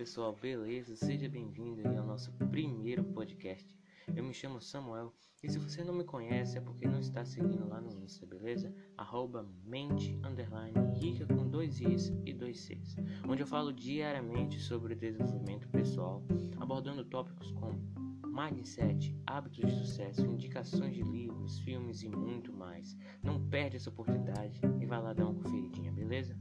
pessoal, beleza? Seja bem-vindo ao nosso primeiro podcast. Eu me chamo Samuel e se você não me conhece é porque não está seguindo lá no Insta, beleza? Arroba mente underline rica com dois Is e dois Cs, onde eu falo diariamente sobre desenvolvimento pessoal, abordando tópicos como mindset, hábitos de sucesso, indicações de livros, filmes e muito mais. Não perde essa oportunidade e vai lá dar uma conferidinha, beleza?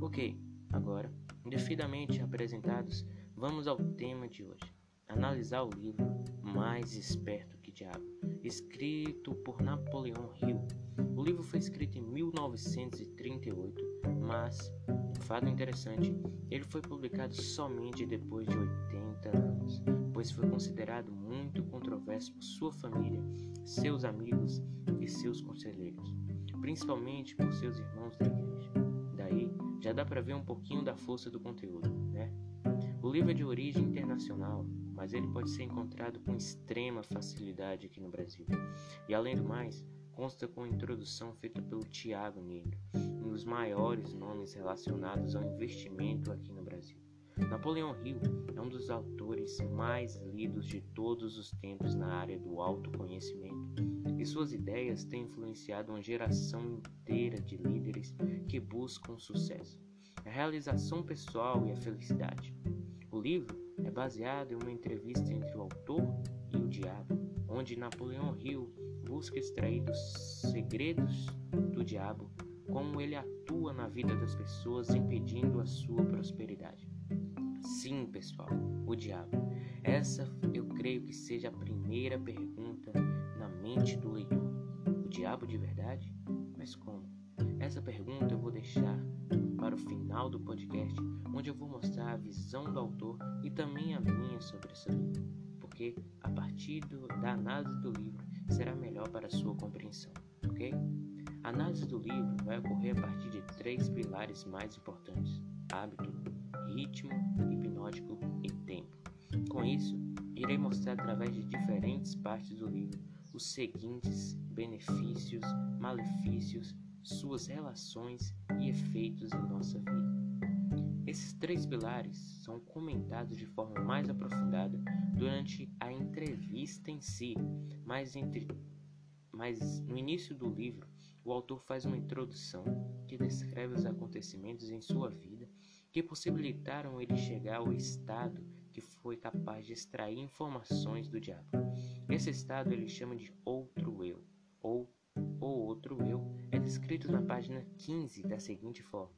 Ok, agora Devidamente apresentados, vamos ao tema de hoje. Analisar o livro Mais Esperto que Diabo, escrito por Napoleão Hill. O livro foi escrito em 1938, mas, um fato interessante, ele foi publicado somente depois de 80 anos, pois foi considerado muito controverso por sua família, seus amigos e seus conselheiros, principalmente por seus irmãos da igreja. Daí, já dá para ver um pouquinho da força do conteúdo, né? O livro é de origem internacional, mas ele pode ser encontrado com extrema facilidade aqui no Brasil. E além do mais, consta com a introdução feita pelo Tiago Negro, um dos maiores nomes relacionados ao investimento aqui no. Napoleão Hill é um dos autores mais lidos de todos os tempos na área do autoconhecimento, e suas ideias têm influenciado uma geração inteira de líderes que buscam sucesso, a realização pessoal e a felicidade. O livro é baseado em uma entrevista entre o autor e o diabo, onde Napoleão Hill busca extrair dos segredos do diabo como ele atua na vida das pessoas, impedindo a sua prosperidade. Sim, pessoal, o diabo. Essa eu creio que seja a primeira pergunta na mente do leitor. O diabo de verdade? Mas como? Essa pergunta eu vou deixar para o final do podcast, onde eu vou mostrar a visão do autor e também a minha sobre esse livro, porque a partir do, da análise do livro será melhor para sua compreensão, ok? A análise do livro vai ocorrer a partir de três pilares mais importantes: hábito, ritmo, hipnótico e tempo. Com isso, irei mostrar através de diferentes partes do livro os seguintes benefícios, malefícios, suas relações e efeitos em nossa vida. Esses três pilares são comentados de forma mais aprofundada durante a entrevista em si, mas, entre, mas no início do livro, o autor faz uma introdução que descreve os acontecimentos em sua vida que possibilitaram ele chegar ao estado que foi capaz de extrair informações do diabo. Esse estado ele chama de outro eu, ou o outro eu é descrito na página 15 da seguinte forma: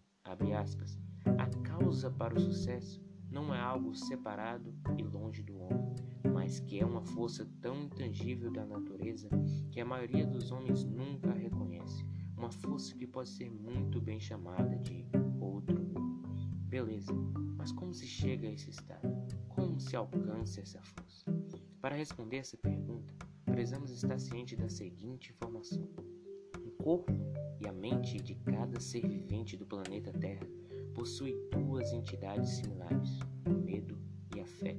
aspas. A causa para o sucesso não é algo separado e longe do homem, mas que é uma força tão intangível da natureza que a maioria dos homens nunca reconhece, uma força que pode ser muito bem chamada de outro eu. Beleza, mas como se chega a esse estado? Como se alcança essa força? Para responder essa pergunta, precisamos estar cientes da seguinte informação: o corpo e a mente de cada ser vivente do planeta Terra possuem duas entidades similares: o medo e a fé.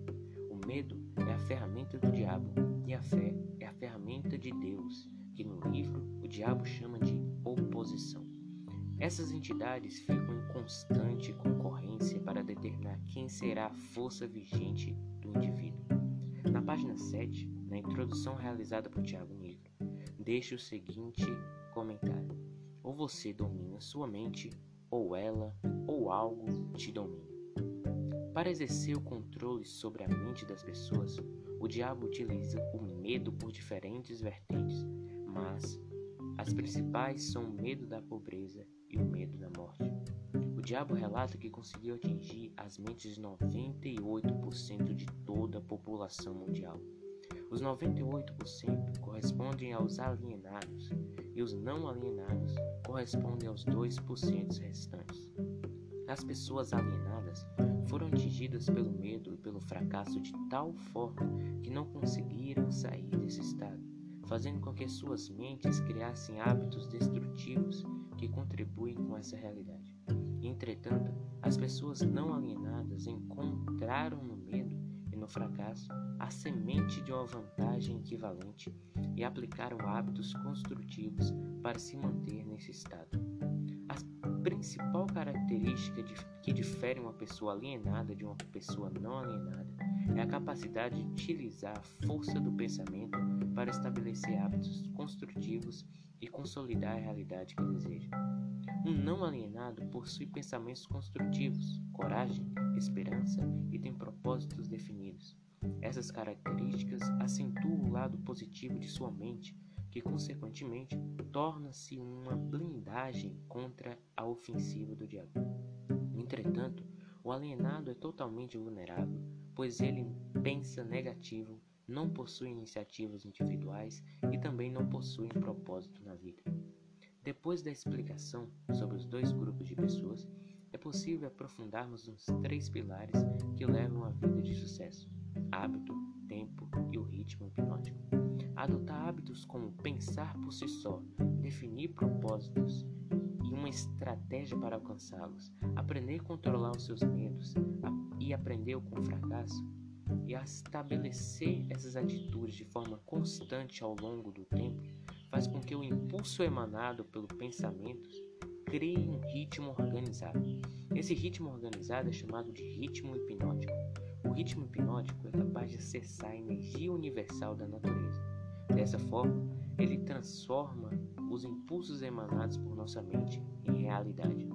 O medo é a ferramenta do diabo e a fé é a ferramenta de Deus, que no livro o diabo chama de oposição. Essas entidades ficam em constante concorrência para determinar quem será a força vigente do indivíduo. Na página 7, na introdução realizada por Tiago Negro, deixa o seguinte comentário: Ou você domina sua mente, ou ela, ou algo te domina. Para exercer o controle sobre a mente das pessoas, o diabo utiliza o medo por diferentes vertentes, mas as principais são o medo da pobreza e o medo da morte. O diabo relata que conseguiu atingir as mentes de 98% de toda a população mundial. Os 98% correspondem aos alienados e os não alienados correspondem aos 2% restantes. As pessoas alienadas foram atingidas pelo medo e pelo fracasso de tal forma que não conseguiram sair desse estado, fazendo com que suas mentes criassem hábitos destrutivos que contribuem com essa realidade. Entretanto, as pessoas não alienadas encontraram no medo e no fracasso a semente de uma vantagem equivalente e aplicaram hábitos construtivos para se manter nesse estado. As principal característica de, que difere uma pessoa alienada de uma pessoa não alienada é a capacidade de utilizar a força do pensamento para estabelecer hábitos construtivos e consolidar a realidade que deseja. Um não alienado possui pensamentos construtivos, coragem, esperança e tem propósitos definidos. Essas características acentuam o lado positivo de sua mente, que consequentemente torna-se uma blindagem contra a ofensiva do diabo. Entretanto, o alienado é totalmente vulnerável, pois ele pensa negativo, não possui iniciativas individuais e também não possui um propósito na vida. Depois da explicação sobre os dois grupos de pessoas, é possível aprofundarmos nos três pilares que levam a vida de sucesso: hábito, tempo e o ritmo hipnótico. Adotar hábitos como pensar por si só, definir propósitos e uma estratégia para alcançá-los, aprender a controlar os seus medos e aprender com o fracasso, e a estabelecer essas atitudes de forma constante ao longo do tempo faz com que o impulso emanado pelo pensamento crie um ritmo organizado. Esse ritmo organizado é chamado de ritmo hipnótico. O ritmo hipnótico é capaz de acessar a energia universal da natureza. Dessa forma, ele transforma os impulsos emanados por nossa mente em realidade.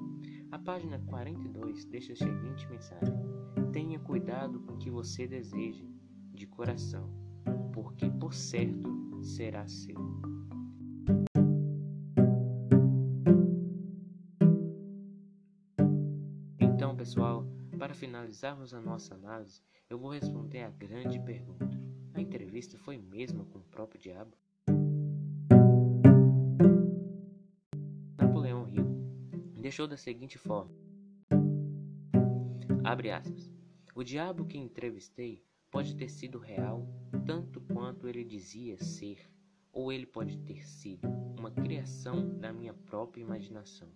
A página 42 deixa a seguinte mensagem: Tenha cuidado com o que você deseja de coração, porque por certo será seu. pessoal, para finalizarmos a nossa análise, eu vou responder a grande pergunta: a entrevista foi mesmo com o próprio diabo? Deixou da seguinte forma: Abre aspas. O diabo que entrevistei pode ter sido real tanto quanto ele dizia ser, ou ele pode ter sido uma criação da minha própria imaginação.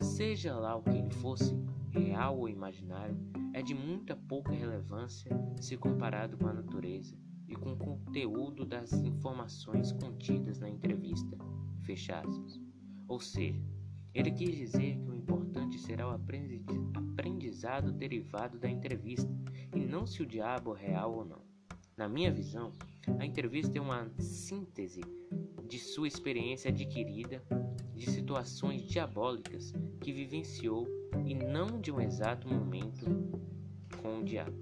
Seja lá o que ele fosse, real ou imaginário, é de muita pouca relevância se comparado com a natureza e com o conteúdo das informações contidas na entrevista. Fecha aspas. Ou seja, ele quis dizer que o importante será o aprendizado derivado da entrevista e não se o diabo é real ou não. Na minha visão, a entrevista é uma síntese de sua experiência adquirida de situações diabólicas que vivenciou e não de um exato momento com o diabo.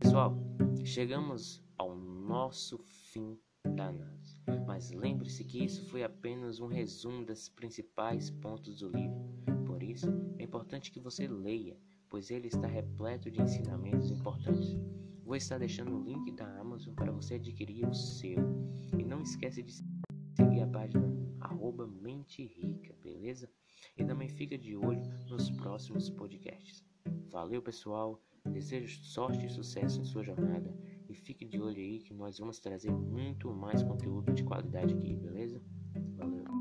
Pessoal, chegamos ao nosso fim da análise, mas lembre-se que isso foi apenas um resumo dos principais pontos do livro. Por isso, é importante que você leia, pois ele está repleto de ensinamentos importantes. Vou estar deixando o link da Amazon para você adquirir o seu. E não esquece de seguir a página arroba Mente Rica, beleza? E também fica de olho nos próximos podcasts. Valeu, pessoal. Desejo sorte e sucesso em sua jornada. E fique de olho aí que nós vamos trazer muito mais conteúdo de qualidade aqui, beleza? Valeu.